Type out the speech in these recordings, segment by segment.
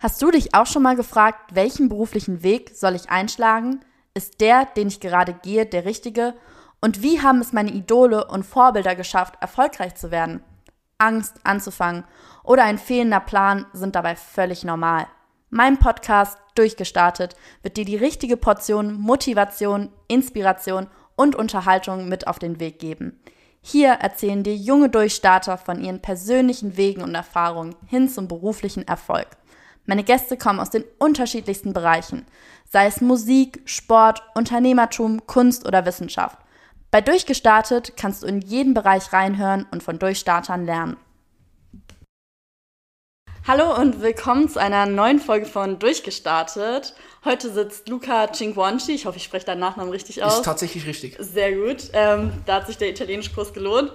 Hast du dich auch schon mal gefragt, welchen beruflichen Weg soll ich einschlagen? Ist der, den ich gerade gehe, der richtige? Und wie haben es meine Idole und Vorbilder geschafft, erfolgreich zu werden? Angst anzufangen oder ein fehlender Plan sind dabei völlig normal. Mein Podcast Durchgestartet wird dir die richtige Portion Motivation, Inspiration und Unterhaltung mit auf den Weg geben. Hier erzählen dir junge Durchstarter von ihren persönlichen Wegen und Erfahrungen hin zum beruflichen Erfolg. Meine Gäste kommen aus den unterschiedlichsten Bereichen, sei es Musik, Sport, Unternehmertum, Kunst oder Wissenschaft. Bei Durchgestartet kannst du in jeden Bereich reinhören und von Durchstartern lernen. Hallo und willkommen zu einer neuen Folge von Durchgestartet. Heute sitzt Luca Cinquanci, ich hoffe, ich spreche deinen Nachnamen richtig aus. Ist tatsächlich richtig. Sehr gut, ähm, da hat sich der italienische Kurs gelohnt.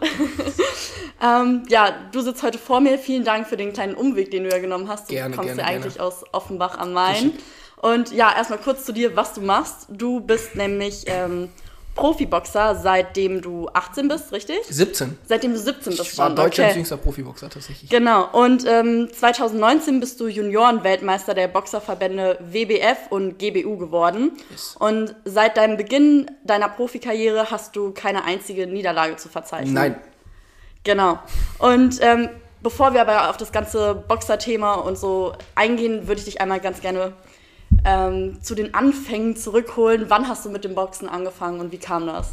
ähm, ja, du sitzt heute vor mir. Vielen Dank für den kleinen Umweg, den du ja genommen hast. Du gerne, kommst gerne, ja eigentlich gerne. aus Offenbach am Main. Richtig. Und ja, erstmal kurz zu dir, was du machst. Du bist nämlich ähm, Profiboxer, seitdem du 18 bist, richtig? 17. Seitdem du 17 bist Ich war schon. Deutschlands okay. jüngster Profiboxer tatsächlich. Genau, und ähm, 2019 bist du Juniorenweltmeister der Boxerverbände WBF und GBU geworden. Yes. Und seit deinem Beginn deiner Profikarriere hast du keine einzige Niederlage zu verzeichnen. Nein. Genau. Und ähm, bevor wir aber auf das ganze Boxer-Thema und so eingehen, würde ich dich einmal ganz gerne ähm, zu den Anfängen zurückholen. Wann hast du mit dem Boxen angefangen und wie kam das?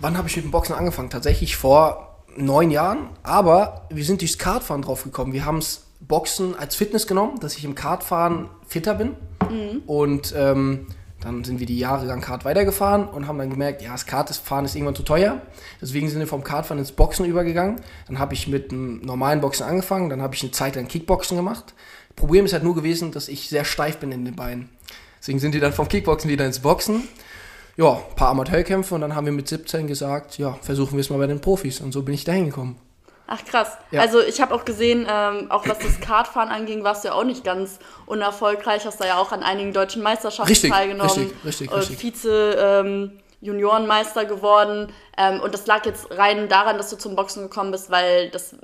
Wann habe ich mit dem Boxen angefangen? Tatsächlich vor neun Jahren. Aber wir sind durchs Kartfahren drauf gekommen. Wir haben es Boxen als Fitness genommen, dass ich im Kartfahren fitter bin. Und ähm, dann sind wir die Jahre lang Kart weitergefahren und haben dann gemerkt, ja, das Kartfahren ist irgendwann zu teuer. Deswegen sind wir vom Kartfahren ins Boxen übergegangen. Dann habe ich mit einem normalen Boxen angefangen. Dann habe ich eine Zeit lang Kickboxen gemacht. Problem ist halt nur gewesen, dass ich sehr steif bin in den Beinen. Deswegen sind wir dann vom Kickboxen wieder ins Boxen. Ja, ein paar Amateurkämpfe und dann haben wir mit 17 gesagt, ja, versuchen wir es mal bei den Profis. Und so bin ich dahin gekommen. Ach krass. Ja. Also ich habe auch gesehen, ähm, auch was das Kartfahren anging, warst du ja auch nicht ganz unerfolgreich. Hast da ja auch an einigen deutschen Meisterschaften Richtig, teilgenommen. richtig, richtig, äh, richtig. Vize ähm, Juniorenmeister geworden. Ähm, und das lag jetzt rein daran, dass du zum Boxen gekommen bist, weil das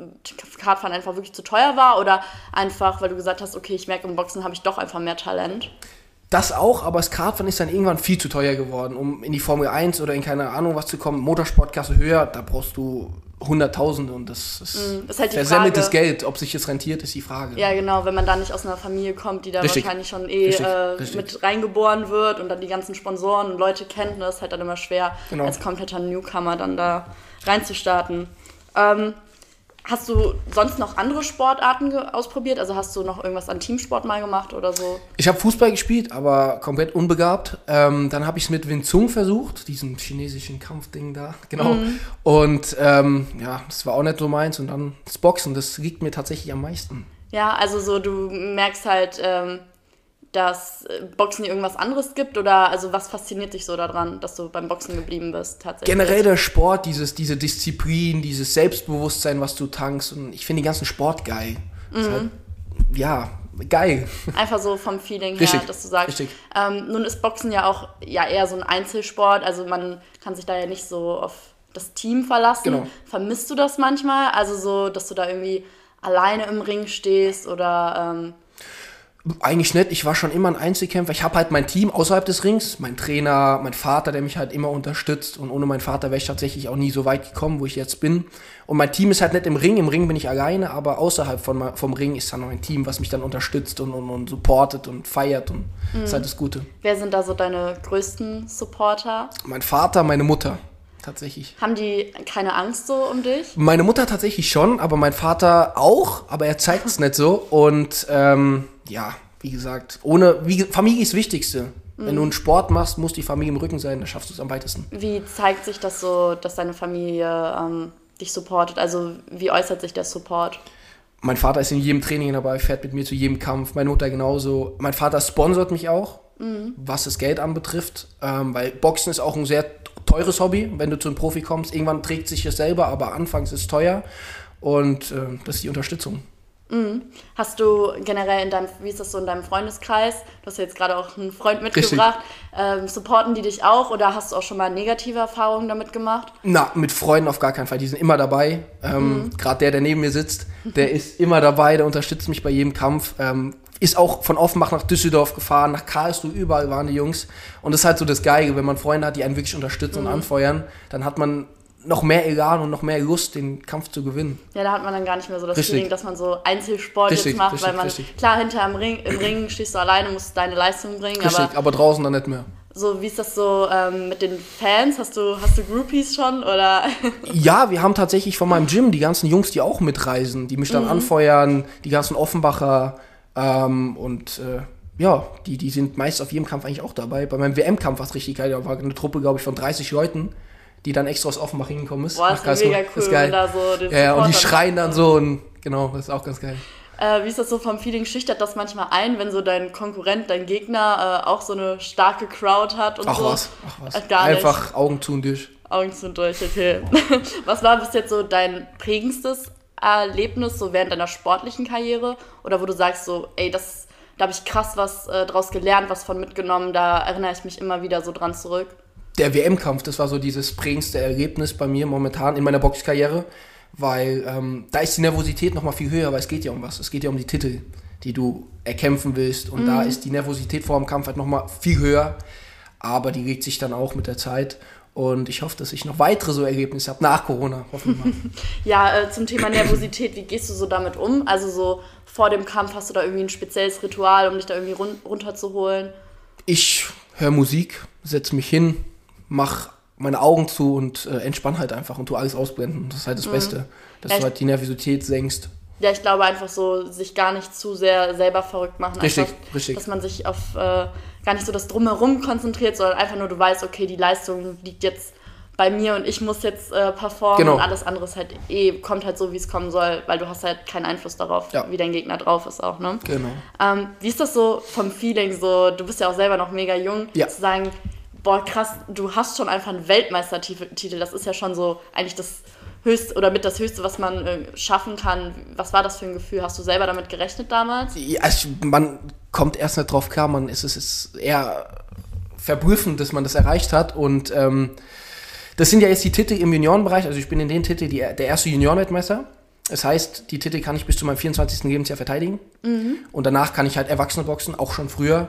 Kartfahren einfach wirklich zu teuer war oder einfach, weil du gesagt hast, okay, ich merke, im Boxen habe ich doch einfach mehr Talent. Das auch, aber das Kartfahren ist dann irgendwann viel zu teuer geworden, um in die Formel 1 oder in keine Ahnung was zu kommen. Motorsportklasse höher, da brauchst du Hunderttausende und das ist Mm, ist halt versemmeltes. Geld. Ob sich das rentiert, ist die Frage. Ja, genau, wenn man da nicht aus einer Familie kommt, die da Richtig. wahrscheinlich schon eh Richtig, äh, richtig. mit reingeboren wird und dann die ganzen Sponsoren und Leute kennt, ne, ist halt dann immer schwer, Genau. als kompletter Newcomer dann da reinzustarten. Ähm, hast du sonst noch andere Sportarten ausprobiert? Also hast du noch irgendwas an Teamsport mal gemacht oder so? Ich habe Fußball gespielt, aber komplett unbegabt. Ähm, dann habe ich es mit Wing Zung versucht, diesem chinesischen Kampfding da, genau. Und ähm, ja, das war auch nicht so meins. Und dann das Boxen, das liegt mir tatsächlich am meisten. Ja, also so du merkst halt, ähm, dass äh, Boxen irgendwas anderes gibt oder also was fasziniert dich so daran, dass du beim Boxen geblieben bist tatsächlich? Generell der Sport, dieses, diese Disziplin, dieses Selbstbewusstsein, was du tankst. Und ich finde den ganzen Sport geil. Ist Halt, ja, geil. Einfach so vom Feeling her, Richtig, dass du sagst. richtig. Ähm, nun ist Boxen ja auch ja eher so ein Einzelsport, also man kann sich da ja nicht so auf das Team verlassen. Genau. Vermisst du das manchmal? Also so, dass du da irgendwie alleine im Ring stehst oder ähm, Eigentlich nicht. Ich war schon immer ein Einzelkämpfer. Ich habe halt mein Team außerhalb des Rings, mein Trainer, mein Vater, der mich halt immer unterstützt. Und ohne meinen Vater wäre ich tatsächlich auch nie so weit gekommen, wo ich jetzt bin. Und mein Team ist halt nicht im Ring. Im Ring bin ich alleine, aber außerhalb von, vom Ring ist dann noch ein Team, was mich dann unterstützt und, und, und supportet und feiert. Und das ist halt das Gute. wer sind da so deine größten Supporter? Mein Vater, meine Mutter. Tatsächlich. Haben die keine Angst so um dich? Meine Mutter tatsächlich schon, aber mein Vater auch, aber er zeigt es nicht so. Und ähm, ja, wie gesagt, ohne wie, Familie ist das Wichtigste. Wenn du einen Sport machst, muss die Familie im Rücken sein, dann schaffst du es am weitesten. Wie zeigt sich das so, dass deine Familie ähm, dich supportet? Also wie äußert sich der Support? Mein Vater ist in jedem Training dabei, fährt mit mir zu jedem Kampf, meine Mutter genauso. Mein Vater sponsort mich auch, was das Geld anbetrifft, ähm, weil Boxen ist auch ein sehr teures Hobby, wenn du zu einem Profi kommst. Irgendwann trägt sich das selber, aber anfangs ist es teuer und äh, das ist die Unterstützung. Hast du generell in deinem, wie ist das so in deinem Freundeskreis? Du hast ja jetzt gerade auch einen Freund mitgebracht. Ähm, supporten die dich auch oder hast du auch schon mal negative Erfahrungen damit gemacht? Na, mit Freunden auf gar keinen Fall. Die sind immer dabei. Ähm, Gerade der, der neben mir sitzt, der ist immer dabei, der unterstützt mich bei jedem Kampf. Ähm, ist auch von Offenbach nach Düsseldorf gefahren, nach Karlsruhe, überall waren die Jungs. Und das ist halt so das Geige, wenn man Freunde hat, die einen wirklich unterstützen und anfeuern, dann hat man noch mehr Elan und noch mehr Lust, den Kampf zu gewinnen. Ja, da hat man dann gar nicht mehr so das Richtig. Feeling, dass man so Einzelsport Richtig, jetzt macht, richtig, weil man, richtig. klar, hinter im Ring, im Ring stehst du alleine, musst deine Leistung bringen, Richtig, aber aber draußen dann nicht mehr. so, wie ist das so ähm, mit den Fans? Hast du, hast du Groupies schon oder? Ja, wir haben tatsächlich von meinem Gym die ganzen Jungs, die auch mitreisen, die mich dann anfeuern, die ganzen Offenbacher ähm, und äh, ja, die, die sind meist auf jedem Kampf eigentlich auch dabei. Bei meinem WM-Kampf war es richtig geil, da war eine Truppe, glaube ich, von 30 Leuten, die dann extra aus Offenbach hingekommen ist. Boah, nach ist mega cool, ist geil. da so den ja, ja, und die schreien dann so und genau, das ist auch ganz geil. Äh, wie ist das so vom Feeling? Schüchtert das manchmal ein, wenn so dein Konkurrent, dein Gegner äh, auch so eine starke Crowd hat und Ach so? was, ach was. Äh, Gar nicht. Einfach Augen zu und durch. Augen zu und durch, okay. Was war bis jetzt so dein prägendstes Erlebnis so während deiner sportlichen Karriere? Oder wo du sagst so, ey, das, da habe ich krass was äh, draus gelernt, was von mitgenommen, da erinnere ich mich immer wieder so dran zurück. Der WM-Kampf, das war so dieses prägendste Erlebnis bei mir momentan in meiner Boxkarriere, weil ähm, da ist die Nervosität noch mal viel höher, weil es geht ja um was. Es geht ja um die Titel, die du erkämpfen willst. Und da ist die Nervosität vor dem Kampf halt noch mal viel höher. Aber die legt sich dann auch mit der Zeit. Und ich hoffe, dass ich noch weitere so Ergebnisse habe nach Corona. Hoffen wir mal. Ja, äh, zum Thema Nervosität, wie gehst du so damit um? Also so vor dem Kampf hast du da irgendwie ein spezielles Ritual, um dich da irgendwie run runterzuholen? ich höre Musik, setze mich hin, mach meine Augen zu und äh, entspann halt einfach und tu alles ausblenden. Das ist halt das Beste, dass Echt? du halt die Nervosität senkst. Ja, ich glaube einfach so, sich gar nicht zu sehr selber verrückt machen. Richtig, einfach, richtig. Dass man sich auf äh, gar nicht so das Drumherum konzentriert, sondern einfach nur du weißt, okay, die Leistung liegt jetzt bei mir und ich muss jetzt äh, performen Genau. und alles andere ist halt eh, kommt halt so, wie es kommen soll, weil du hast halt keinen Einfluss darauf, Ja. wie dein Gegner drauf ist auch, ne? Genau. Ähm, wie ist das so vom Feeling so, du bist ja auch selber noch mega jung, Ja. zu sagen, boah krass, du hast schon einfach einen Weltmeistertitel, das ist ja schon so eigentlich das höchste oder mit das höchste, was man äh, schaffen kann. Was war das für ein Gefühl? Hast du selber damit gerechnet damals? Ja, ich, man kommt erst nicht drauf klar, man ist es ist eher verblüffend, dass man das erreicht hat und ähm, das sind ja jetzt die Titel im Juniorenbereich, also ich bin in den Titel die, der erste Juniorenweltmeister. Das heißt, die Titel kann ich bis zu meinem 24. Lebensjahr verteidigen und danach kann ich halt Erwachsene boxen, auch schon früher.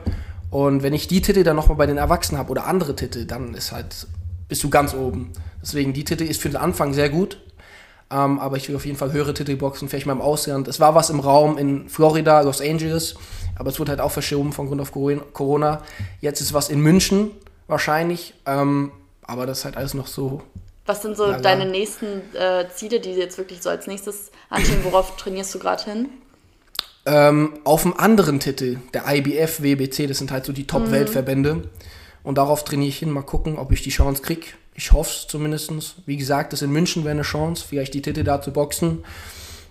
Und wenn ich die Titel dann nochmal bei den Erwachsenen habe oder andere Titel, dann ist halt, bist du ganz oben. Deswegen, die Titel ist für den Anfang sehr gut. Ähm, aber ich will auf jeden Fall höhere Titel boxen, vielleicht mal im Ausland. Es war was im Raum in Florida, Los Angeles, aber es wurde halt auch verschoben von Grund auf Coro- Corona. Jetzt ist was in München wahrscheinlich, ähm, aber das ist halt alles noch so. Was sind so deine nächsten äh, Ziele, die jetzt wirklich so als nächstes anstehen? Worauf trainierst du gerade hin? Ähm, auf einem anderen Titel, der IBF, WBC, das sind halt so die Top-Weltverbände. Und darauf trainiere ich hin, mal gucken, ob ich die Chance krieg. Ich hoffe es zumindest. Wie gesagt, das in München wäre eine Chance, vielleicht die Titel da zu boxen.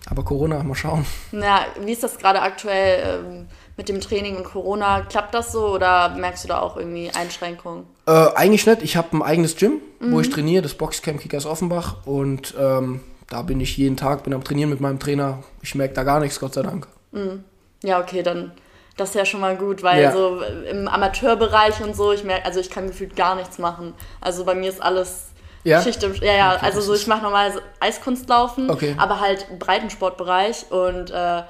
Aber Corona, mal schauen. Na, wie ist das gerade aktuell ähm, mit dem Training und Corona? Klappt das so oder merkst du da auch irgendwie Einschränkungen? Äh, eigentlich nicht. Ich habe ein eigenes Gym, wo ich trainiere, das Boxcamp Kickers Offenbach. Und ähm, da bin ich jeden Tag, bin am Trainieren mit meinem Trainer. Ich merke da gar nichts, Gott sei Dank. Ja, okay, dann das ist ja schon mal gut, weil Ja. so im Amateurbereich und so, ich merke, also ich kann gefühlt gar nichts machen. Also bei mir ist alles Ja? Schicht im, ja, ja, Okay, also so ich mache normalerweise Eiskunstlaufen, Okay. aber halt Breitensportbereich und äh,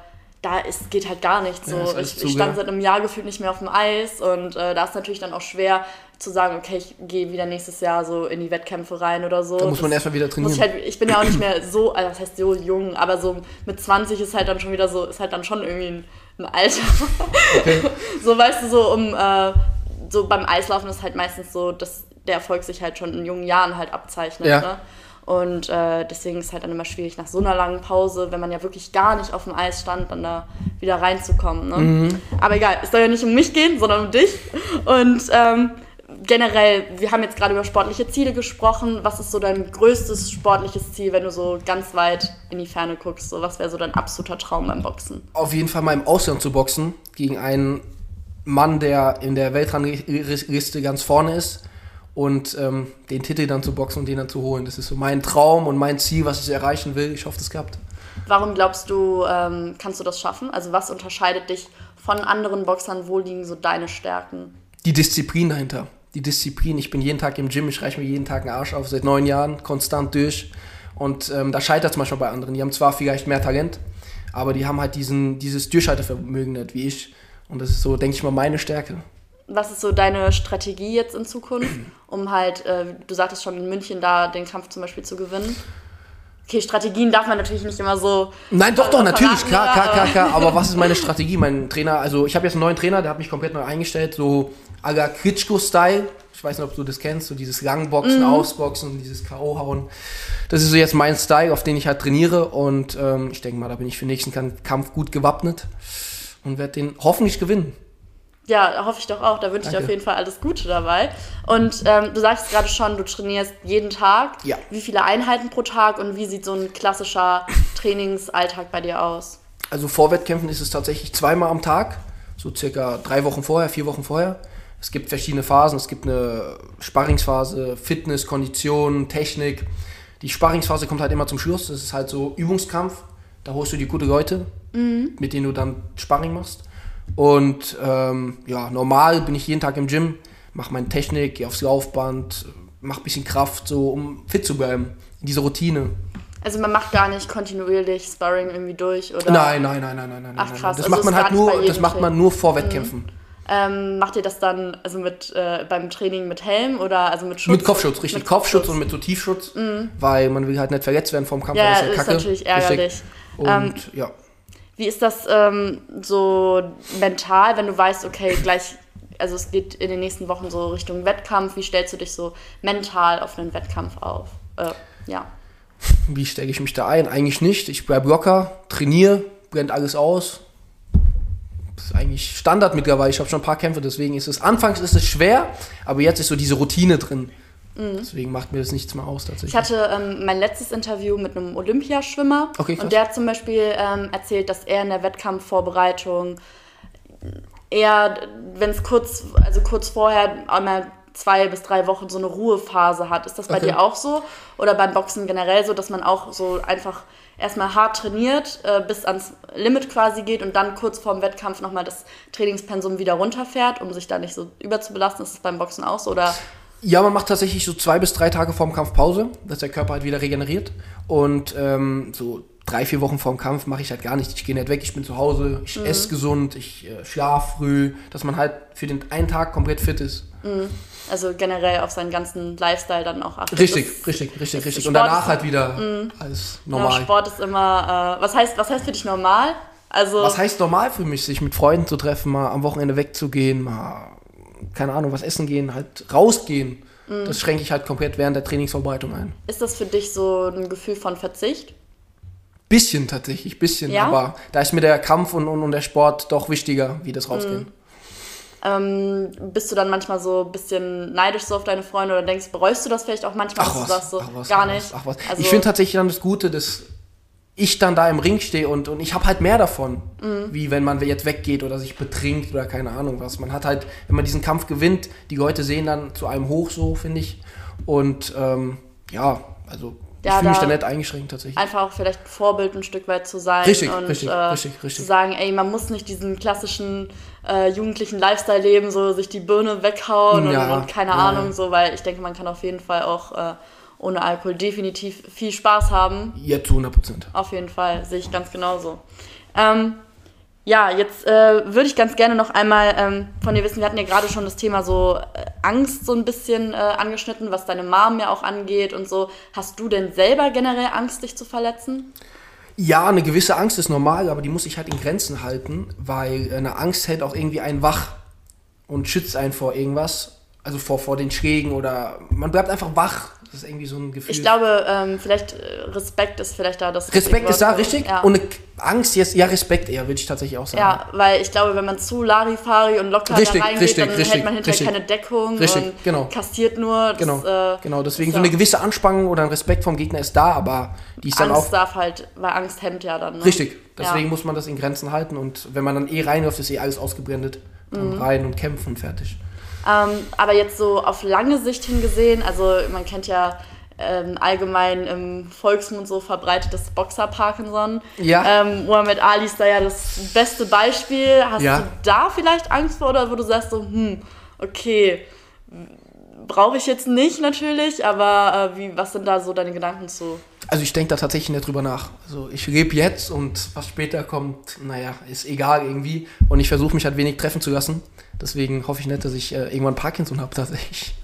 da ist, geht halt gar nichts. So. Ja, ich, ich stand seit einem Jahr gefühlt nicht mehr auf dem Eis und äh, da ist natürlich dann auch schwer zu sagen, okay, ich gehe wieder nächstes Jahr so in die Wettkämpfe rein oder so. Da muss man Das- erstmal wieder trainieren. ich, halt, ich bin ja auch nicht mehr so, also das heißt so jung, aber so mit 20 ist halt dann schon wieder so, ist halt dann schon irgendwie ein, ein Alter. so weißt du, so um äh, so beim Eislaufen ist halt meistens so, dass der Erfolg sich halt schon in jungen Jahren halt abzeichnet. Ja. Ne? Und äh, deswegen ist halt dann immer schwierig, nach so einer langen Pause, wenn man ja wirklich gar nicht auf dem Eis stand, dann da wieder reinzukommen. Ne? Mhm. Aber egal, es soll ja nicht um mich gehen, sondern um dich. Und ähm, generell, wir haben jetzt gerade über sportliche Ziele gesprochen. Was ist so dein größtes sportliches Ziel, wenn du so ganz weit in die Ferne guckst? So, was wäre so dein absoluter Traum beim Boxen? Auf jeden Fall mal im Ausland zu boxen gegen einen Mann, der in der Weltrangliste ganz vorne ist und ähm, den Titel dann zu boxen und den dann zu holen. Das ist so mein Traum und mein Ziel, was ich erreichen will. Ich hoffe, das klappt. Warum glaubst du, ähm, kannst du das schaffen? Also was unterscheidet dich von anderen Boxern? Wo liegen so deine Stärken? Die Disziplin dahinter. Die Disziplin. Ich bin jeden Tag im Gym, ich reiche mir jeden Tag einen Arsch auf, seit neun Jahren, konstant durch. Und ähm, da scheitert es manchmal bei anderen. Die haben zwar vielleicht mehr Talent, aber die haben halt diesen, dieses Durchhaltevermögen nicht wie ich. Und das ist so, denke ich mal, meine Stärke. Was ist so deine Strategie jetzt in Zukunft, um halt, äh, du sagtest schon in München da den Kampf zum Beispiel zu gewinnen? Okay, Strategien darf man natürlich nicht immer so. Nein, doch, doch, natürlich, klar, klar, klar, klar. Aber was ist meine Strategie? Mein Trainer, also ich habe jetzt einen neuen Trainer, der hat mich komplett neu eingestellt, so Aga Klitschko-Style. Ich weiß nicht, ob du das kennst, so dieses Langboxen, mhm. Ausboxen, dieses K.O. hauen. Das ist so jetzt mein Style, auf den ich halt trainiere. Und ähm, ich denke mal, da bin ich für den nächsten Kampf gut gewappnet und werde den hoffentlich gewinnen. Ja, hoffe ich doch auch. Da wünsche ich dir auf jeden Fall alles Gute dabei. Und ähm, du sagst gerade schon, du trainierst jeden Tag. Ja. Wie viele Einheiten pro Tag und wie sieht so ein klassischer Trainingsalltag bei dir aus? Also vor Wettkämpfen ist es tatsächlich zweimal am Tag, so circa drei Wochen vorher, vier Wochen vorher. Es gibt verschiedene Phasen. Es gibt eine Sparringsphase, Fitness, Kondition, Technik. Die Sparringsphase kommt halt immer zum Schluss. Das ist halt so Übungskampf. Da holst du die gute Leute, mhm. mit denen du dann Sparring machst. Und ähm, ja, normal bin ich jeden Tag im Gym, mache meine Technik, gehe aufs Laufband, mache ein bisschen Kraft, so um fit zu bleiben. In dieser Routine. Also man macht gar nicht kontinuierlich Sparring irgendwie durch, oder? Nein, nein, nein, nein, nein, nein. Ach krass. Das also macht man halt nur, das macht man nur vor Wettkämpfen. Mhm. Ähm, macht ihr das dann also mit äh, beim Training mit Helm oder also mit Schutz? Mit Kopfschutz, richtig. Mit Kopfschutz, Kopfschutz und mit so Tiefschutz, mhm. weil man will halt nicht verletzt werden vom Kampf. Ja, das ist, ja ist Kacke. natürlich ärgerlich. Richtig. Und ähm, ja. Wie ist das ähm, so mental, wenn du weißt, okay, gleich, also es geht in den nächsten Wochen so Richtung Wettkampf, wie stellst du dich so mental auf einen Wettkampf auf? Äh, ja. Wie stelle ich mich da ein? Eigentlich nicht. Ich bleibe locker, trainiere, brennt alles aus. Das ist eigentlich Standard mittlerweile. Ich habe schon ein paar Kämpfe, deswegen ist es, anfangs ist es schwer, aber jetzt ist so diese Routine drin. Mhm. Deswegen macht mir das nichts mehr aus tatsächlich. Ich hatte ähm, mein letztes Interview mit einem Olympiaschwimmer okay, und der hat zum Beispiel ähm, erzählt, dass er in der Wettkampfvorbereitung eher, wenn es kurz, also kurz vorher einmal zwei bis drei Wochen so eine Ruhephase hat. Ist das bei okay. dir auch so? Oder beim Boxen generell so, dass man auch so einfach erstmal hart trainiert, äh, bis ans Limit quasi geht und dann kurz vorm Wettkampf nochmal das Trainingspensum wieder runterfährt, um sich da nicht so überzubelasten? Ist das beim Boxen auch so? Oder ja, man macht tatsächlich so zwei bis drei Tage vorm Kampf Pause, dass der Körper halt wieder regeneriert. Und ähm, so drei, vier Wochen vorm Kampf mache ich halt gar nicht. Ich gehe nicht weg, ich bin zu Hause, ich mhm. esse gesund, ich äh, schlafe früh, dass man halt für den einen Tag komplett fit ist. Mhm. Also generell auf seinen ganzen Lifestyle dann auch achtet. Richtig, das, richtig, richtig, richtig. Sport Und danach halt wieder mhm. alles normal. Ja, Sport ist immer, äh, was, heißt, was heißt für dich normal? Also was heißt normal für mich, sich mit Freunden zu treffen, mal am Wochenende wegzugehen, mal keine Ahnung, was essen gehen, halt rausgehen. Mhm. Das schränke ich halt komplett während der Trainingsvorbereitung ein. Ist das für dich so ein Gefühl von Verzicht? Bisschen tatsächlich, bisschen. Ja? Aber da ist mir der Kampf und, und, und der Sport doch wichtiger, wie das Rausgehen. Mhm. Ähm, bist du dann manchmal so ein bisschen neidisch so auf deine Freunde oder denkst, bereust du das vielleicht auch manchmal, ach was, du sagst so, ach was, gar ach nicht? Ach was. Also, ich finde tatsächlich dann das Gute, dass ich dann da im Ring stehe und, und ich habe halt mehr davon, mhm. wie wenn man jetzt weggeht oder sich betrinkt oder keine Ahnung was. Man hat halt, wenn man diesen Kampf gewinnt, die Leute sehen dann zu einem hoch so, finde ich. Und ähm, ja, also ja, ich fühle mich da nicht eingeschränkt tatsächlich. Einfach auch vielleicht Vorbild ein Stück weit zu sein. Richtig, und, richtig, äh, richtig, richtig. Zu sagen, ey, man muss nicht diesen klassischen äh, jugendlichen Lifestyle leben, so sich die Birne weghauen ja, und, und, keine ja. Ahnung, so, weil ich denke, man kann auf jeden Fall auch äh, ohne Alkohol definitiv viel Spaß haben. Ja, zu 100 Prozent. Auf jeden Fall, sehe ich ganz genauso. Ähm, ja, jetzt äh, würde ich ganz gerne noch einmal ähm, von dir wissen, wir hatten ja gerade schon das Thema so äh, Angst so ein bisschen äh, angeschnitten, was deine Mom ja auch angeht und so. Hast du denn selber generell Angst, dich zu verletzen? Ja, eine gewisse Angst ist normal, aber die muss ich halt in Grenzen halten, weil eine Angst hält auch irgendwie einen wach und schützt einen vor irgendwas. Also vor, vor den Schlägen oder man bleibt einfach wach das ist irgendwie so ein Gefühl. Ich glaube, ähm, vielleicht äh, Respekt ist vielleicht da das. Respekt ist da, richtig? Ja. Und Angst jetzt, ja, Respekt eher, würde ich tatsächlich auch sagen. Ja, weil ich glaube, wenn man zu Larifari und locker richtig, da reingeht, richtig, dann richtig, hält man hinterher richtig, keine Deckung richtig, und genau. kassiert nur. Das, genau, äh, genau, deswegen so eine gewisse Anspannung oder ein Respekt vom Gegner ist da, aber die ist Angst dann auch. darf halt, weil Angst hemmt ja dann. Ne? Richtig, deswegen ja. muss man das in Grenzen halten und wenn man dann eh reinläuft, ist eh alles ausgeblendet. Dann mhm. rein und kämpfen fertig. Ähm, aber jetzt so auf lange Sicht hingesehen, also man kennt ja ähm, allgemein im Volksmund so verbreitetes Boxer-Parkinson. Ja. Ähm, Muhammad Ali ist da ja das beste Beispiel. Hast Ja. du da vielleicht Angst vor oder wo du sagst so, hm, okay, brauche ich jetzt nicht natürlich, aber äh, wie, was sind da so deine Gedanken zu? Also ich denke da tatsächlich nicht drüber nach. Also ich lebe jetzt und was später kommt, naja, ist egal irgendwie. Und ich versuche mich halt wenig treffen zu lassen. Deswegen hoffe ich nicht, dass ich äh, irgendwann Parkinson habe tatsächlich.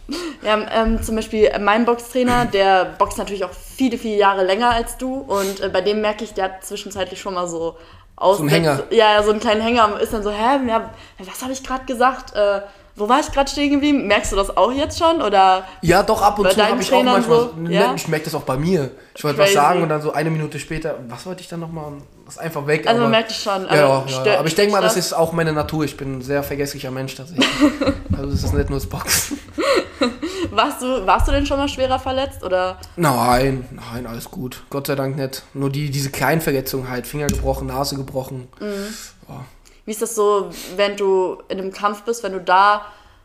Ja, ähm, zum Beispiel mein Boxtrainer, der boxt natürlich auch viele, viele Jahre länger als du und äh, bei dem merke ich, der hat zwischenzeitlich schon mal so aus. So einen Hänger. Ja, so einen kleinen Hänger und ist dann so, hä, ja, was habe ich gerade gesagt? Äh, wo war ich gerade stehen geblieben? Merkst du das auch jetzt schon? Oder Ja, doch, ab und zu habe ich auch manchmal, so, ja? ich merke das auch bei mir. Ich wollte was sagen und dann so eine Minute später, was wollte ich dann nochmal? Das ist einfach weg. Also man aber, merkt es schon, aber ja, stört- ja, aber ich denke mal, das ist auch meine Natur. Ich bin ein sehr vergesslicher Mensch tatsächlich. also es ist nicht nur das Boxen. warst, du, warst du denn schon mal schwerer verletzt? Oder? Nein, nein, alles gut. Gott sei Dank nicht. Nur die, diese kleinen Verletzungen halt, Finger gebrochen, Nase gebrochen. Ja. Wie ist das so, wenn du in einem Kampf bist, wenn du da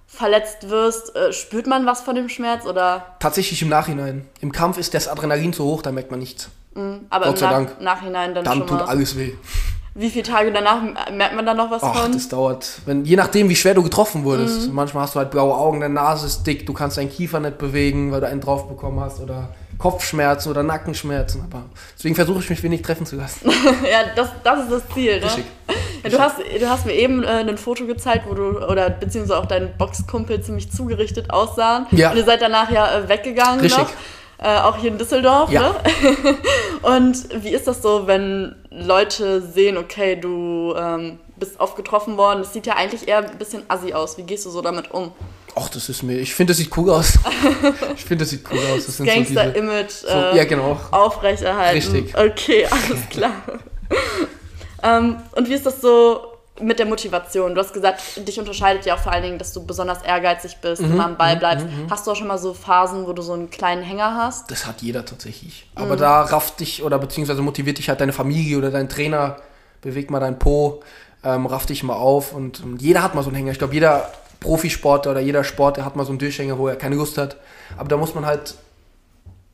verletzt wirst? Äh, spürt man was von dem Schmerz? Oder? Tatsächlich im Nachhinein. Im Kampf ist das Adrenalin zu hoch, da merkt man nichts. Aber Gott im sei Nach Dank. Nachhinein dann, Dann schon tut mal. alles weh. Wie viele Tage danach merkt man da noch was Ach, von? das dauert. Wenn, je nachdem, wie schwer du getroffen wurdest. Mhm. Manchmal hast du halt blaue Augen, deine Nase ist dick, du kannst deinen Kiefer nicht bewegen, weil du einen drauf bekommen hast. Oder Kopfschmerzen oder Nackenschmerzen. Aber deswegen versuche ich mich wenig treffen zu lassen. Ja, das, das ist das Ziel, ne? Richtig. Ja, du, hast, du hast mir eben äh, ein Foto gezeigt, wo du, oder beziehungsweise auch dein Boxkumpel ziemlich zugerichtet aussahen. Ja. Und ihr seid danach ja äh, weggegangen Richtig. noch. Äh, auch hier in Düsseldorf, Ja. ne? Und wie ist das so, wenn Leute sehen, okay, du ähm, bist oft getroffen worden, das sieht ja eigentlich eher ein bisschen assi aus. Wie gehst du so damit um? Ach, das ist mir. Ich finde, das sieht cool aus. ich finde, das sieht cool aus. Das sind so diese. Gangster-Image So, äh, ja, genau. aufrechterhalten. Richtig. Okay, alles klar. ähm, und wie ist das so mit der Motivation? Du hast gesagt, dich unterscheidet ja auch vor allen Dingen, dass du besonders ehrgeizig bist, Mhm, immer am Ball bleibst. Hast du auch schon mal so Phasen, wo du so einen kleinen Hänger hast? Das hat jeder tatsächlich. Mhm. Aber da rafft dich oder beziehungsweise motiviert dich halt deine Familie oder dein Trainer, beweg mal dein Po, ähm, raff dich mal auf und, und jeder hat mal so einen Hänger. Ich glaube, jeder Profisportler oder jeder Sport, der hat mal so einen Durchhänger, wo er keine Lust hat. Aber da muss man halt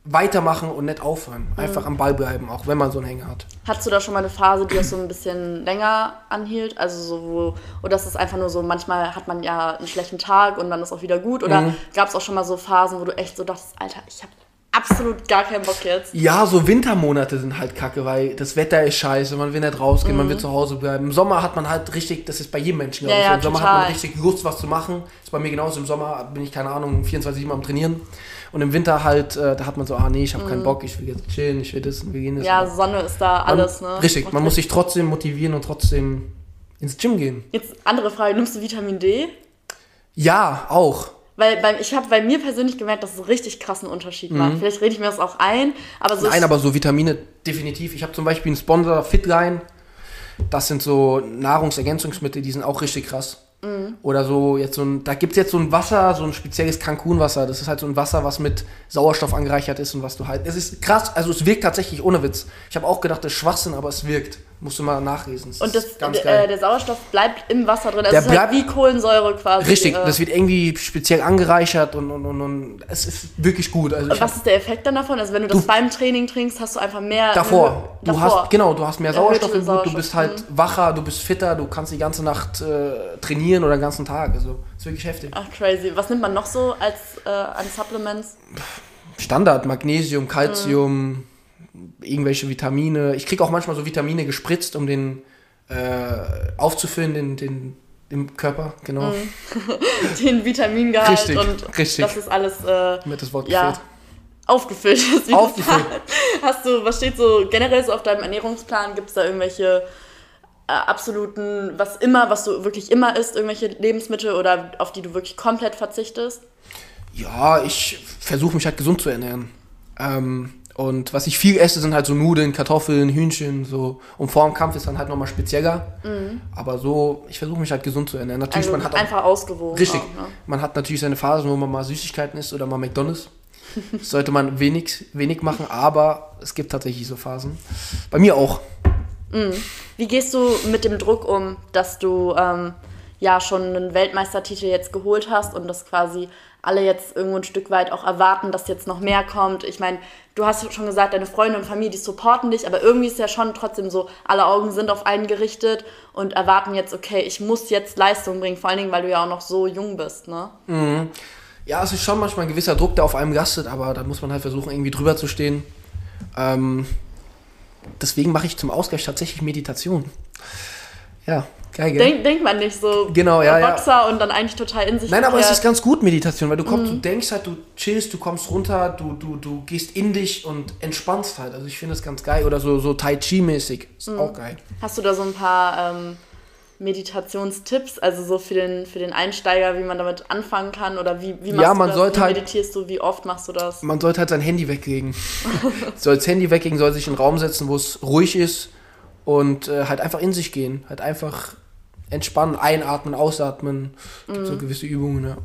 weitermachen und nicht aufhören. Mhm. Einfach am Ball bleiben, auch wenn man so einen Hänger hat. Hattest du da schon mal eine Phase, die das so ein bisschen länger anhielt? Also so, wo, oder ist es einfach nur so, manchmal hat man ja einen schlechten Tag und dann ist auch wieder gut? Oder Mhm. gab es auch schon mal so Phasen, wo du echt so dachtest, Alter, ich habe absolut gar keinen Bock jetzt? Ja, so Wintermonate sind halt kacke, weil das Wetter ist scheiße, man will nicht rausgehen, man will zu Hause bleiben. Im Sommer hat man halt richtig, das ist bei jedem Menschen, glaube Ja, ich. ja, Im Sommer total. hat man richtig Lust, was zu machen. ist bei mir genauso. Im Sommer bin ich, keine Ahnung, 24-7 am Trainieren. Und im Winter halt, äh, da hat man so, ah nee, ich habe keinen Bock, ich will jetzt chillen, ich will das und wir gehen das. Ja, Sonne ist da man, alles, ne? Richtig, man muss sich trotzdem motivieren und trotzdem ins Gym gehen. Jetzt andere Frage, nimmst du Vitamin D? Ja, auch. Weil beim, ich habe bei mir persönlich gemerkt, dass es einen richtig krassen Unterschied macht. Vielleicht rede ich mir das auch ein, aber so Mhm. Nein, aber so Vitamine definitiv. Ich habe zum Beispiel einen Sponsor, Fitline. Das sind so Nahrungsergänzungsmittel, die sind auch richtig krass. Mhm. Oder so, jetzt so ein, da gibt es jetzt so ein Wasser, so ein spezielles Cancun-Wasser. Das ist halt so ein Wasser, was mit Sauerstoff angereichert ist und was du halt. Es ist krass, also es wirkt tatsächlich ohne Witz. Ich habe auch gedacht, das ist Schwachsinn, aber es wirkt. Musst du mal nachlesen. Es und das, äh, der Sauerstoff bleibt im Wasser drin. Also Der halt bleibt- wie Kohlensäure quasi. Richtig, äh, das wird irgendwie speziell angereichert und, und, und, und es ist wirklich gut. Also Und was ist der Effekt dann davon? Also wenn du das beim Training trinkst, hast du einfach mehr... Davor. Du davor. hast, genau, du hast mehr Sauerstoff im Blut, du Sauerstoff, bist halt wacher, du bist fitter, du kannst die ganze Nacht äh, trainieren oder den ganzen Tag. Also, ist wirklich heftig. Ach, crazy. Was nimmt man noch so als äh, an Supplements? Standard, Magnesium, Calcium, irgendwelche Vitamine. Ich krieg auch manchmal so Vitamine gespritzt, um den äh, aufzufüllen, den, den, im Körper, genau. Den Vitamingehalt Richtig, und richtig. das ist alles äh, Mir das Wort ja, gefehlt. aufgefüllt. ist, Aufgefüllt. Hast du, was steht so generell so auf deinem Ernährungsplan? Gibt es da irgendwelche äh, absoluten, was immer, was du wirklich immer isst, irgendwelche Lebensmittel oder auf die du wirklich komplett verzichtest? Ja, ich versuche mich halt gesund zu ernähren. Ähm, und was ich viel esse, sind halt so Nudeln, Kartoffeln, Hühnchen, so. Und vor dem Kampf ist dann halt nochmal spezieller. Aber so, ich versuche mich halt gesund zu ernähren. Natürlich, Mhm. Also man hat auch, einfach ausgewogen. richtig, Auch, ne? man hat natürlich seine Phasen, wo man mal Süßigkeiten isst oder mal McDonalds. Das sollte man wenig, wenig machen, aber es gibt tatsächlich so Phasen. Bei mir auch. Wie gehst du mit dem Druck um, dass du ähm, ja schon einen Weltmeistertitel jetzt geholt hast und das quasi alle jetzt irgendwo ein Stück weit auch erwarten, dass jetzt noch mehr kommt. Ich meine, du hast schon gesagt, deine Freunde und Familie, die supporten dich, aber irgendwie ist ja schon trotzdem so, alle Augen sind auf einen gerichtet und erwarten jetzt, okay, ich muss jetzt Leistung bringen, vor allen Dingen, weil du ja auch noch so jung bist, ne? Mhm. Ja, es ist schon manchmal ein gewisser Druck, der auf einem gastet, aber da muss man halt versuchen, irgendwie drüber zu stehen. Ähm, deswegen mache ich zum Ausgleich tatsächlich Meditation. Ja, geil, gell? Denk, denkt man nicht so. Genau, ja, Boxer ja. und dann eigentlich total in sich. Nein, aber es gekehrt. ist ganz gut Meditation, weil du kommst, Mhm. du denkst halt, du chillst, du kommst runter, du, du, du gehst in dich und entspannst halt. Also ich finde das ganz geil. Oder so, so Tai Chi-mäßig. Ist Mhm. auch geil. Hast du da so ein paar ähm, Meditationstipps, also so für den, für den Einsteiger, wie man damit anfangen kann? Oder wie, wie machst Ja, du man das? sollte wie halt- meditierst du? Wie oft machst du das? Man sollte halt sein Handy weglegen. soll das Handy weglegen, soll sich in einen Raum setzen, wo es ruhig ist und äh, halt einfach in sich gehen. Halt einfach entspannen, einatmen, ausatmen. Gibt Mhm. so gewisse Übungen, ja.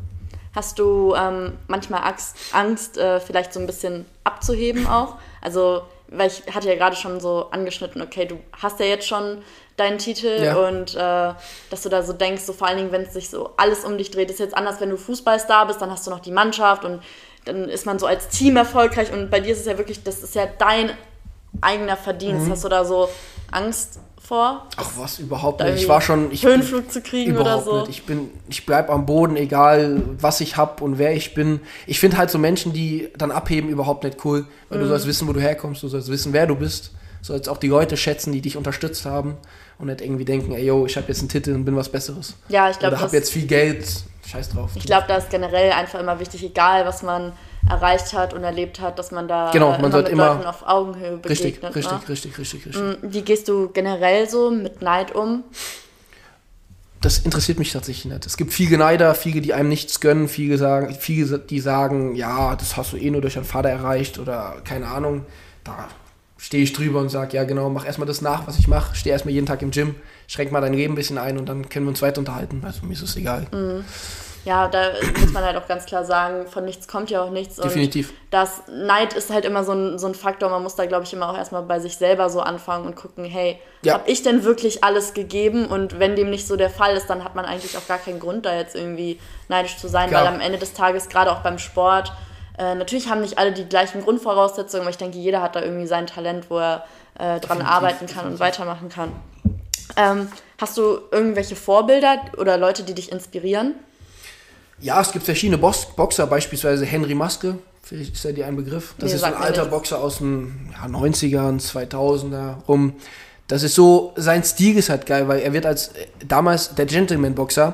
Hast du ähm, manchmal Angst, Angst äh, vielleicht so ein bisschen abzuheben auch? Also, weil ich hatte ja gerade schon so angeschnitten, okay, du hast ja jetzt schon deinen Titel Ja. und äh, dass du da so denkst, so vor allen Dingen, wenn es sich so alles um dich dreht, ist jetzt anders, wenn du Fußballstar bist, dann hast du noch die Mannschaft und dann ist man so als Team erfolgreich und bei dir ist es ja wirklich, das ist ja dein eigener Verdienst. Mhm. Hast du da so Angst vor, Ach was, überhaupt nicht. Ich war schon. Ich Höhenflug zu kriegen oder so? nicht. Ich bin, ich bleib am Boden, egal was ich hab und wer ich bin. Ich finde halt so Menschen, die dann abheben, überhaupt nicht cool. Weil Mhm. du sollst wissen, wo du herkommst, du sollst wissen, wer du bist. Du sollst auch die Leute schätzen, die dich unterstützt haben und nicht irgendwie denken, ey yo, ich habe jetzt einen Titel und bin was Besseres. Ja, ich glaube, Oder hab jetzt viel Geld. Scheiß drauf. Ich glaube, da ist generell einfach immer wichtig, egal was man erreicht hat und erlebt hat, dass man da Genau, man immer mit immer- Leuten auf Augenhöhe begegnet. richtig, richtig, ne? richtig, richtig, richtig. Mm, Wie gehst du generell so mit Neid um? das interessiert mich tatsächlich nicht. Es gibt viele Neider, viele, die einem nichts gönnen, viele, sagen, viele, die sagen, ja, das hast du eh nur durch deinen Vater erreicht oder keine Ahnung. Da stehe ich drüber und sage, ja genau, mach erstmal das nach, was ich mache. Stehe erstmal jeden Tag im Gym, schränk mal dein Leben ein bisschen ein und dann können wir uns weiter unterhalten. Also mir ist es egal. Ja, da muss man halt auch ganz klar sagen, von nichts kommt ja auch nichts. Definitiv. Und das Neid ist halt immer so ein, so ein Faktor. Man muss da, glaube ich, immer auch erstmal bei sich selber so anfangen und gucken, hey, Ja. habe ich denn wirklich alles gegeben? Und wenn dem nicht so der Fall ist, dann hat man eigentlich auch gar keinen Grund, da jetzt irgendwie neidisch zu sein, Klar. weil am Ende des Tages, gerade auch beim Sport, äh, natürlich haben nicht alle die gleichen Grundvoraussetzungen, aber ich denke, jeder hat da irgendwie sein Talent, wo er äh, dran arbeiten kann und weitermachen kann. Ähm, hast du irgendwelche Vorbilder oder Leute, die dich inspirieren? Ja, es gibt verschiedene Box Boxer, beispielsweise Henry Maske. Vielleicht ist ja dir ein Begriff. Das Nee, ist ein alter nichts. Boxer aus den ja, 90ern, 2000er rum. Das ist so, sein Stil ist halt geil, weil er wird als damals der Gentleman-Boxer,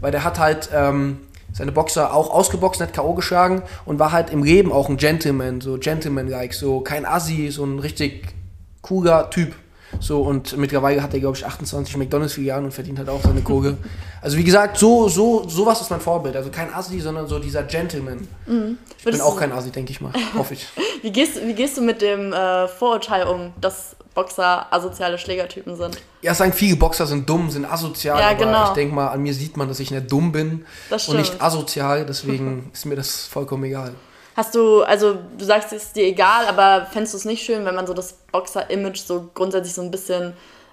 weil der hat halt ähm, seine Boxer auch ausgeboxt, nicht K.O. geschlagen und war halt im Leben auch ein Gentleman, so Gentleman-like, so kein Assi, so ein richtig cooler Typ. So, und mittlerweile hat er, glaube ich, 28 McDonalds-Filialen und verdient halt auch seine Kohle. Also, wie gesagt, so, so, sowas ist mein Vorbild. Also kein Assi, sondern so dieser Gentleman. Ich bin Würdest auch du- kein Assi, denke ich mal. Hoffe ich. Wie gehst, wie gehst du mit dem äh, Vorurteil um, dass Boxer asoziale Schlägertypen sind? Ja, sagen viele Boxer sind dumm, sind asozial, Ja, aber genau. ich denke mal, an mir sieht man, dass ich nicht dumm bin Das und nicht asozial, deswegen ist mir das vollkommen egal. Hast du, also du sagst, es ist dir egal, aber fändest du es nicht schön, wenn man so das Boxer-Image so grundsätzlich so ein bisschen,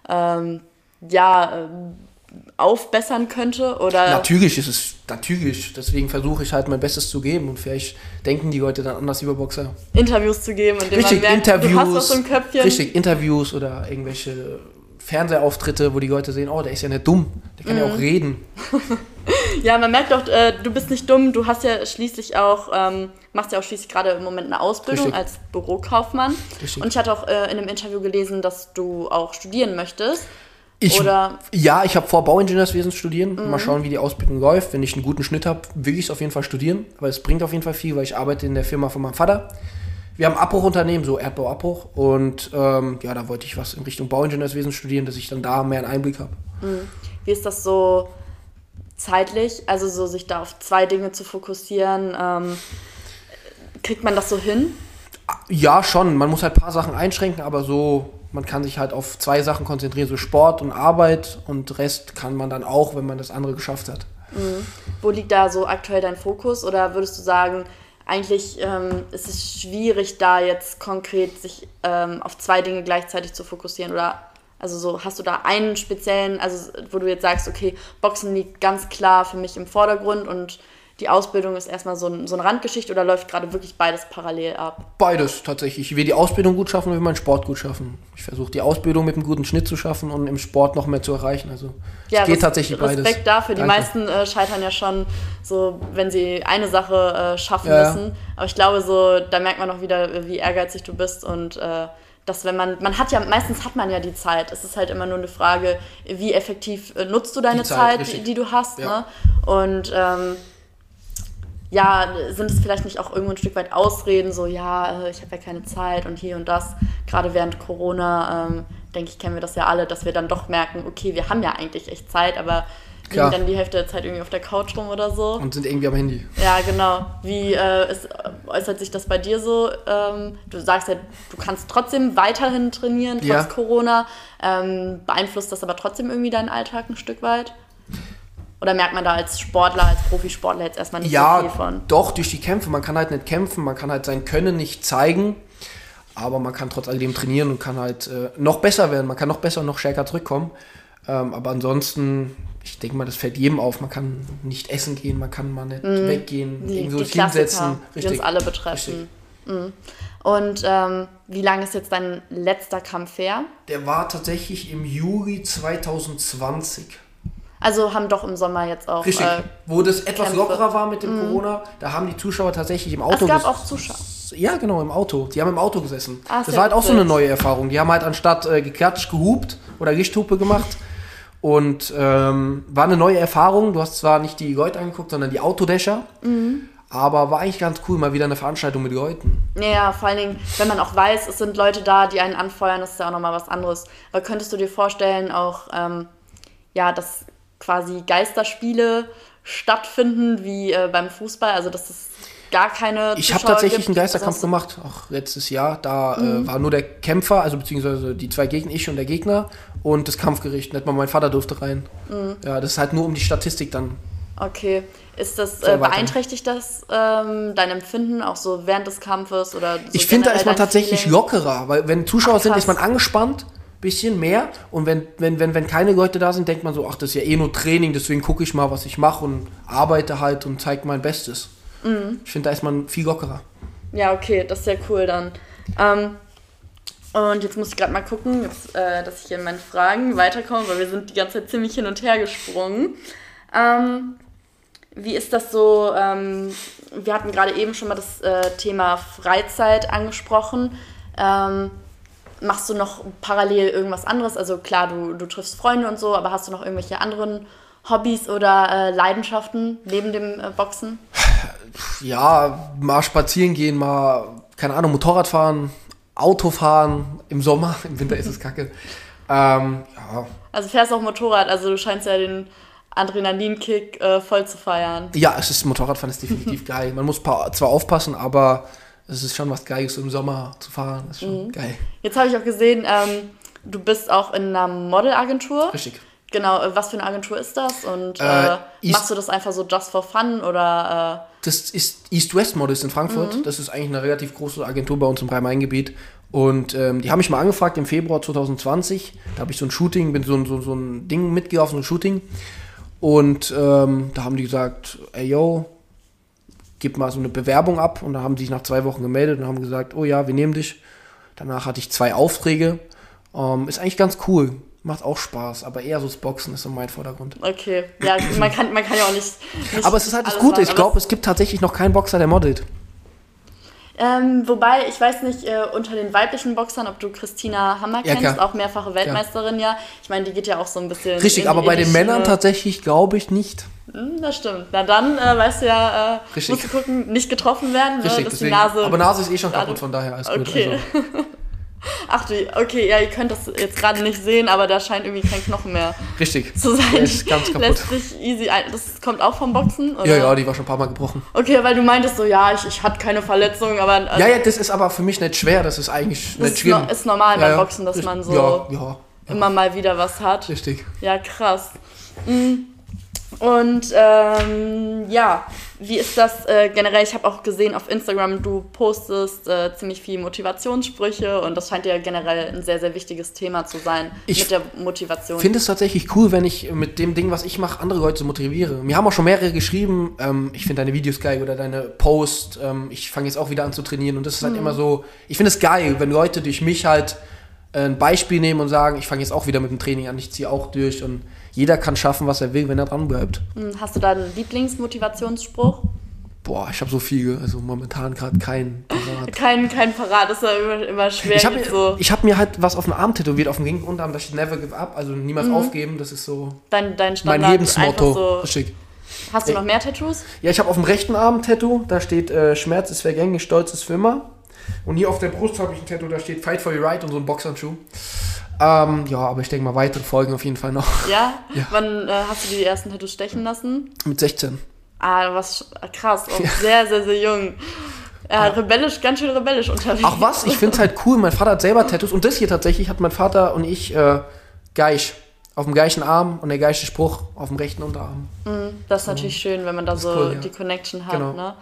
ähm, ja, ähm, aufbessern könnte? Oder Natürlich ist es, natürlich, deswegen versuche ich halt mein Bestes zu geben und vielleicht denken die Leute dann anders über Boxer. Interviews zu geben, indem Richtig, man merkt, Interviews, du hast was im Köpfchen. richtig, Interviews oder irgendwelche Fernsehauftritte, wo die Leute sehen, oh, der ist ja nicht dumm, der kann ja Mhm. auch reden. Ja, man merkt auch, äh, du bist nicht dumm, du hast ja schließlich auch, ähm, machst ja auch schließlich gerade im Moment eine Ausbildung Richtig. als Bürokaufmann. Richtig. Und ich hatte auch äh, in einem Interview gelesen, dass du auch studieren möchtest. Ich, Oder- Ja, ich habe vor, Bauingenieurswesen studieren. Mhm. Mal schauen, wie die Ausbildung läuft. Wenn ich einen guten Schnitt habe, will ich es auf jeden Fall studieren. Aber es bringt auf jeden Fall viel, weil ich arbeite in der Firma von meinem Vater. Wir haben Abbruchunternehmen, so Erdbauabbruch. Und ähm, ja, da wollte ich was in Richtung Bauingenieurswesen studieren, dass ich dann da mehr einen Einblick habe. Wie ist das so zeitlich? Also so sich da auf zwei Dinge zu fokussieren. Ähm, kriegt man das so hin? Ja, schon. Man muss halt ein paar Sachen einschränken, aber so, man kann sich halt auf zwei Sachen konzentrieren, so Sport und Arbeit. Und Rest kann man dann auch, wenn man das andere geschafft hat. Wo liegt da so aktuell dein Fokus? Oder würdest du sagen, eigentlich ähm, ist es schwierig, da jetzt konkret sich ähm, auf zwei Dinge gleichzeitig zu fokussieren? Oder also so hast du da einen speziellen, also wo du jetzt sagst, okay, Boxen liegt ganz klar für mich im Vordergrund und die Ausbildung ist erstmal so, ein, so eine Randgeschichte oder läuft gerade wirklich beides parallel ab? Beides tatsächlich. Ich will die Ausbildung gut schaffen und will meinen Sport gut schaffen. Ich versuche die Ausbildung mit einem guten Schnitt zu schaffen und im Sport noch mehr zu erreichen. Also Ja, es geht Res- tatsächlich beides. Respekt dafür. Die Danke. meisten äh, scheitern ja schon so, wenn sie eine Sache äh, schaffen Ja, ja. müssen. Aber ich glaube so, da merkt man auch wieder, wie ehrgeizig du bist und äh, dass wenn man, man hat ja, meistens hat man ja die Zeit. Es ist halt immer nur eine Frage, wie effektiv äh, nutzt du deine Die Zeit, Zeit, die du hast. Ja. Ne? Und ähm, ja, sind es vielleicht nicht auch irgendwo ein Stück weit Ausreden, so ja, äh, ich habe ja keine Zeit und hier und das. Gerade während Corona, ähm, denke ich, kennen wir das ja alle, dass wir dann doch merken, okay, wir haben ja eigentlich echt Zeit, aber liegen Klar. dann die Hälfte der Zeit irgendwie auf der Couch rum oder so. Und sind irgendwie am Handy. Ja, genau. Wie äh, ist, äußert sich das bei dir so? Ähm, du sagst ja, du kannst trotzdem weiterhin trainieren, trotz Ja. Corona. Ähm, beeinflusst das aber trotzdem irgendwie deinen Alltag ein Stück weit? Oder merkt man da als Sportler, als Profisportler jetzt erstmal nicht so viel Ja, von? doch, durch die Kämpfe. Man kann halt nicht kämpfen, man kann halt sein Können nicht zeigen, aber man kann trotz alledem trainieren und kann halt äh, noch besser werden. Man kann noch besser und noch stärker zurückkommen. Ähm, aber ansonsten, ich denke mal, das fällt jedem auf. Man kann nicht essen gehen, man kann mal nicht weggehen, Mhm. Die, irgendwo die sich hinsetzen. die uns alle betreffen. Richtig. Mhm. Und ähm, wie lange ist jetzt dein letzter Kampf her? Der war tatsächlich im Juli 2020. Also haben doch im Sommer jetzt auch. Richtig. Äh, wo das etwas Kämpfe. lockerer war mit dem Corona, da haben die Zuschauer tatsächlich im Auto es gab auch Zuschauer. Ja, genau, im Auto. Die haben im Auto gesessen. Ist das war halt auch so eine neue Erfahrung. Die haben halt anstatt äh, geklatscht, gehupt oder Richthupe gemacht. Und ähm, war eine neue Erfahrung. Du hast zwar nicht die Leute angeguckt, sondern die Autodächer. Mhm. Aber war eigentlich ganz cool, mal wieder eine Veranstaltung mit Leuten. Ja, vor allen Dingen, wenn man auch weiß, es sind Leute da, die einen anfeuern, das ist ja auch nochmal was anderes. Aber könntest du dir vorstellen, auch, ähm, ja, dass quasi Geisterspiele stattfinden, wie äh, beim Fußball, also dass es gar keine Ich habe tatsächlich gibt? einen Geisterkampf Also gemacht, auch letztes Jahr. Da Mhm. äh, war nur der Kämpfer, also beziehungsweise die zwei Gegner, ich und der Gegner und das Kampfgericht. Nicht mal mein Vater durfte rein. Mhm. Ja, das ist halt nur um die Statistik dann. Okay. Ist das, äh, beeinträchtigt das ähm, dein Empfinden, auch so während des Kampfes oder so Ich finde, da ist man tatsächlich Feeling? lockerer, weil wenn Zuschauer Ach, sind, ist man angespannt, bisschen mehr. Und wenn, wenn, wenn, wenn keine Leute da sind, denkt man so, ach, das ist ja eh nur Training, deswegen gucke ich mal, was ich mache und arbeite halt und zeige mein Bestes. Mhm. Ich finde, da ist man viel lockerer. Ja, okay, das ist ja cool dann. Ähm, und jetzt muss ich gerade mal gucken, jetzt, äh, dass ich hier in meinen Fragen weiterkomme, weil wir sind die ganze Zeit ziemlich hin und her gesprungen. Ähm, wie ist das so? Ähm, wir hatten gerade eben schon mal das äh, Thema Freizeit angesprochen. Ähm, machst du noch parallel irgendwas anderes? Also klar, du, du triffst Freunde und so, aber hast du noch irgendwelche anderen Hobbys oder äh, Leidenschaften neben dem äh, Boxen? Ja, mal spazieren gehen, mal, keine Ahnung, Motorrad fahren, Auto fahren, im Sommer, im Winter ist es kacke. Ähm, ja. Also fährst auch Motorrad, also du scheinst ja den Adrenalinkick äh, voll zu feiern. ja, es ist Motorradfahren ist definitiv geil. Man muss pa- zwar aufpassen, aber es ist schon was Geiles, im Sommer zu fahren. Das ist schon Mhm. geil. Jetzt habe ich auch gesehen, ähm, du bist auch in einer Modelagentur. Richtig. Genau, äh, was für eine Agentur ist das? Und Äh, äh, East- machst du das einfach so just for fun oder Das ist East West Models in Frankfurt. Das ist eigentlich eine relativ große Agentur bei uns im Rhein-Main-Gebiet. Und ähm, die haben mich mal angefragt im Februar 2020. Da habe ich so ein Shooting, bin so, ein- so, so ein Ding mitgelaufen, so ein Shooting. Und ähm, da haben die gesagt, ey yo, gib mal so eine Bewerbung ab. Und da haben die sich nach zwei Wochen gemeldet und haben gesagt, oh ja, wir nehmen dich. Danach hatte ich zwei Aufträge. Ähm, ist eigentlich ganz cool. Macht auch Spaß, aber eher so das Boxen ist so mein Vordergrund. okay. Ja, man kann, man kann ja auch nicht. nicht Aber es ist halt das Gute, machen, ich glaube, es gibt tatsächlich noch keinen Boxer, der modelt. Ähm, wobei, ich weiß nicht, äh, unter den weiblichen Boxern, ob du Christina Hammer Ja, kennst, klar. auch mehrfache Weltmeisterin, ja. Ich meine, die geht ja auch so ein bisschen. Richtig, in- aber bei den Männern tatsächlich glaube ich nicht. Hm, Das stimmt. Na dann, äh, weißt du ja, äh, Richtig. musst du gucken, nicht getroffen werden, ne, Richtig, dass deswegen. die Nase. aber Nase ist eh schon kaputt, von daher alles gut. Okay. Also, Ach du, okay, ja, ihr könnt das jetzt gerade nicht sehen, aber da scheint irgendwie kein Knochen mehr richtig. zu sein. Der ist ganz kaputt. Lässt sich easy ein. Das kommt auch vom Boxen? Oder? Ja, ja, die war schon ein paar Mal gebrochen. Okay, weil du meintest so, ja, ich, ich hatte keine Verletzung, aber äh, Ja, ja, das ist aber für mich nicht schwer, das ist eigentlich das nicht schlimm. no, ist normal ja, beim. Boxen, dass man so Ja, ja, immer mal wieder was hat. richtig. Ja, krass. Mm. Und ähm, ja, wie ist das äh, generell? Ich habe auch gesehen auf Instagram, du postest äh, ziemlich viel Motivationssprüche und das scheint ja generell ein sehr, sehr wichtiges Thema zu sein Ich mit der Motivation. Ich finde es tatsächlich cool, wenn ich mit dem Ding, was ich mache, andere Leute motiviere. Mir haben auch schon mehrere geschrieben, ähm, ich finde deine Videos geil oder deine Post, ähm, ich fange jetzt auch wieder an zu trainieren und das ist halt immer so, ich finde es geil, wenn Leute durch mich halt äh, ein Beispiel nehmen und sagen, ich fange jetzt auch wieder mit dem Training an, ich ziehe auch durch und jeder kann schaffen, was er will, wenn er dran bleibt. Hm, Hast du da einen Lieblingsmotivationsspruch? Boah, ich habe so viele, also momentan gerade keinen parat. Kein, kein Parat, das ist ja immer, immer schwer. Ich habe mir, so ich hab mir halt was auf den Arm tätowiert, auf dem linken Unterarm, da steht Never Give Up, also niemals Mhm. aufgeben, das ist so dein, dein mein Standard. Lebensmotto. einfach So. Richtig. Hast du noch mehr Tattoos? Ja, ich habe auf dem rechten Arm ein Tattoo, da steht äh, Schmerz ist vergänglich, Stolz ist für immer. Und hier auf der Brust habe ich ein Tattoo, da steht Fight for your right und so ein Boxhandschuh. Ähm, ja, aber ich denke mal, weitere Folgen auf jeden Fall noch. Ja? Ja. Wann äh, hast du die ersten Tattoos stechen lassen? Mit 16. Ah, was krass, auch sehr, sehr, sehr jung. Ja, rebellisch, ganz schön rebellisch unterwegs. Ach was, ich finde es halt cool, mein Vater hat selber Tattoos und das hier tatsächlich hat mein Vater und ich äh, Geich. Auf dem gleichen Arm und der gleiche Spruch auf dem rechten Unterarm. Das ist natürlich schön, wenn man da so cool, ja. die Connection hat. Genau. Ne?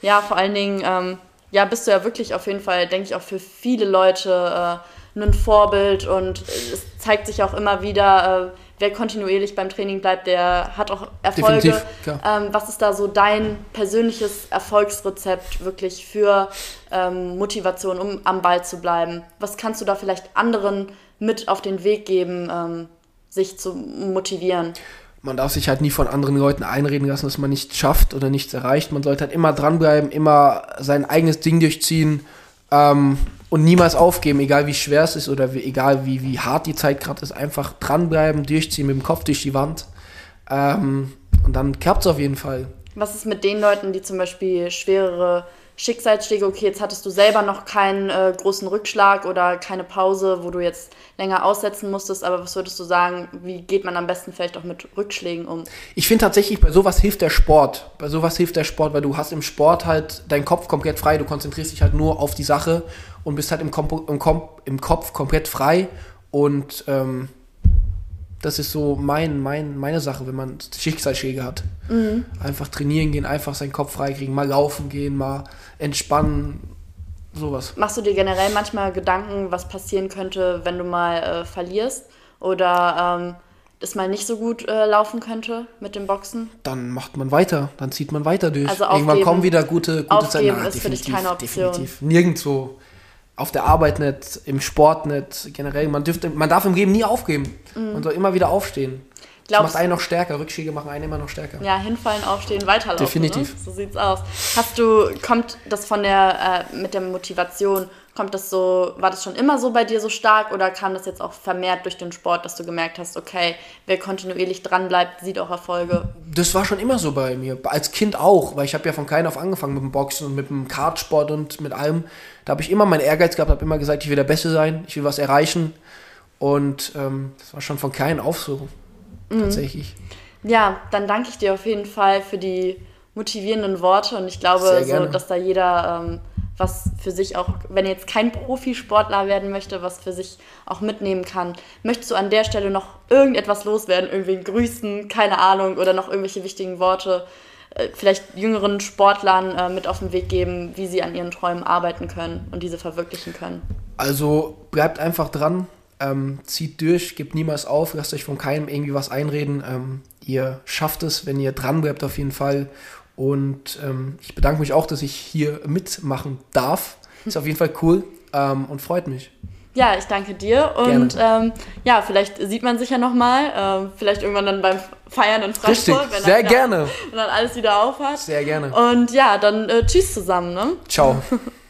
Ja, vor allen Dingen, ähm, ja, bist du ja wirklich auf jeden Fall, denke ich, auch für viele Leute äh, ein Vorbild und es zeigt sich auch immer wieder, äh, wer kontinuierlich beim Training bleibt, der hat auch Erfolge. Ähm, was ist da so dein persönliches Erfolgsrezept wirklich für ähm, Motivation, um am Ball zu bleiben? Was kannst du da vielleicht anderen mit auf den Weg geben, ähm, sich zu motivieren? Man darf sich halt nie von anderen Leuten einreden lassen, dass man nichts schafft oder nichts erreicht. Man sollte halt immer dranbleiben, immer sein eigenes Ding durchziehen ähm, und niemals aufgeben, egal wie schwer es ist oder wie, egal wie, wie hart die Zeit gerade ist. Einfach dranbleiben, durchziehen, mit dem Kopf durch die Wand. Ähm, und dann klappt es auf jeden Fall. Was ist mit den Leuten, die zum Beispiel schwerere Schicksalsschläge, okay, jetzt hattest du selber noch keinen äh, großen Rückschlag oder keine Pause, wo du jetzt länger aussetzen musstest, aber was würdest du sagen, wie geht man am besten vielleicht auch mit Rückschlägen um? Ich finde tatsächlich, bei sowas hilft der Sport. Bei sowas hilft der Sport, weil du hast im Sport halt deinen Kopf komplett frei. Du konzentrierst dich halt nur auf die Sache und bist halt im, Kompo im, Kom im Kopf komplett frei. Und ähm, das ist so mein, mein, meine Sache, wenn man Schicksalsschläge hat. Einfach trainieren gehen, einfach seinen Kopf frei kriegen, mal laufen gehen, mal entspannen, sowas. Machst du dir generell manchmal Gedanken, was passieren könnte, wenn du mal äh, verlierst oder ähm, es mal nicht so gut äh, laufen könnte mit dem Boxen? Dann macht man weiter, dann zieht man weiter durch. Also Irgendwann aufgeben- kommen wieder gute, gute aufgeben Zeiten. ist für dich keine Option. Definitiv. Nirgendwo. Auf der Arbeit nicht, im Sport nicht, generell. Man, dürfte, man darf im Leben nie aufgeben. Man soll immer wieder aufstehen. Das Glaubst- macht einen noch stärker. Rückschläge machen einen immer noch stärker. Ja, hinfallen, aufstehen, weiterlaufen. Definitiv. Ne? So sieht's aus. Hast du, kommt das von der, äh, mit der Motivation, kommt das so, war das schon immer so bei dir so stark oder kam das jetzt auch vermehrt durch den Sport, dass du gemerkt hast, okay, wer kontinuierlich dranbleibt, sieht auch Erfolge? Das war schon immer so bei mir. Als Kind auch, weil ich habe ja von klein auf angefangen mit dem Boxen und mit dem Kartsport und mit allem. Da habe ich immer meinen Ehrgeiz gehabt, habe immer gesagt, ich will der Beste sein, ich will was erreichen. Und ähm, das war schon von klein auf so. Mhm. Tatsächlich. Ja, dann danke ich dir auf jeden Fall für die motivierenden Worte und ich glaube, so, dass da jeder ähm, was für sich auch, wenn jetzt kein Profisportler werden möchte, was für sich auch mitnehmen kann. Möchtest du an der Stelle noch irgendetwas loswerden, irgendwen grüßen, keine Ahnung, oder noch irgendwelche wichtigen Worte, äh, vielleicht jüngeren Sportlern äh, mit auf den Weg geben, wie sie an ihren Träumen arbeiten können und diese verwirklichen können? Also bleibt einfach dran, ähm, zieht durch, gebt niemals auf, lasst euch von keinem irgendwie was einreden. Ähm, ihr schafft es, wenn ihr dran bleibt auf jeden Fall. Und ähm, ich bedanke mich auch, dass ich hier mitmachen darf. Ist auf jeden Fall cool ähm, und freut mich. Ja, ich danke dir und ähm, ja, vielleicht sieht man sich ja nochmal, ähm, vielleicht irgendwann dann beim Feiern in Frankfurt, Richtig, sehr wieder, gerne. wenn dann alles wieder aufhat. Sehr gerne. Und ja, dann äh, tschüss zusammen, ne? Ciao.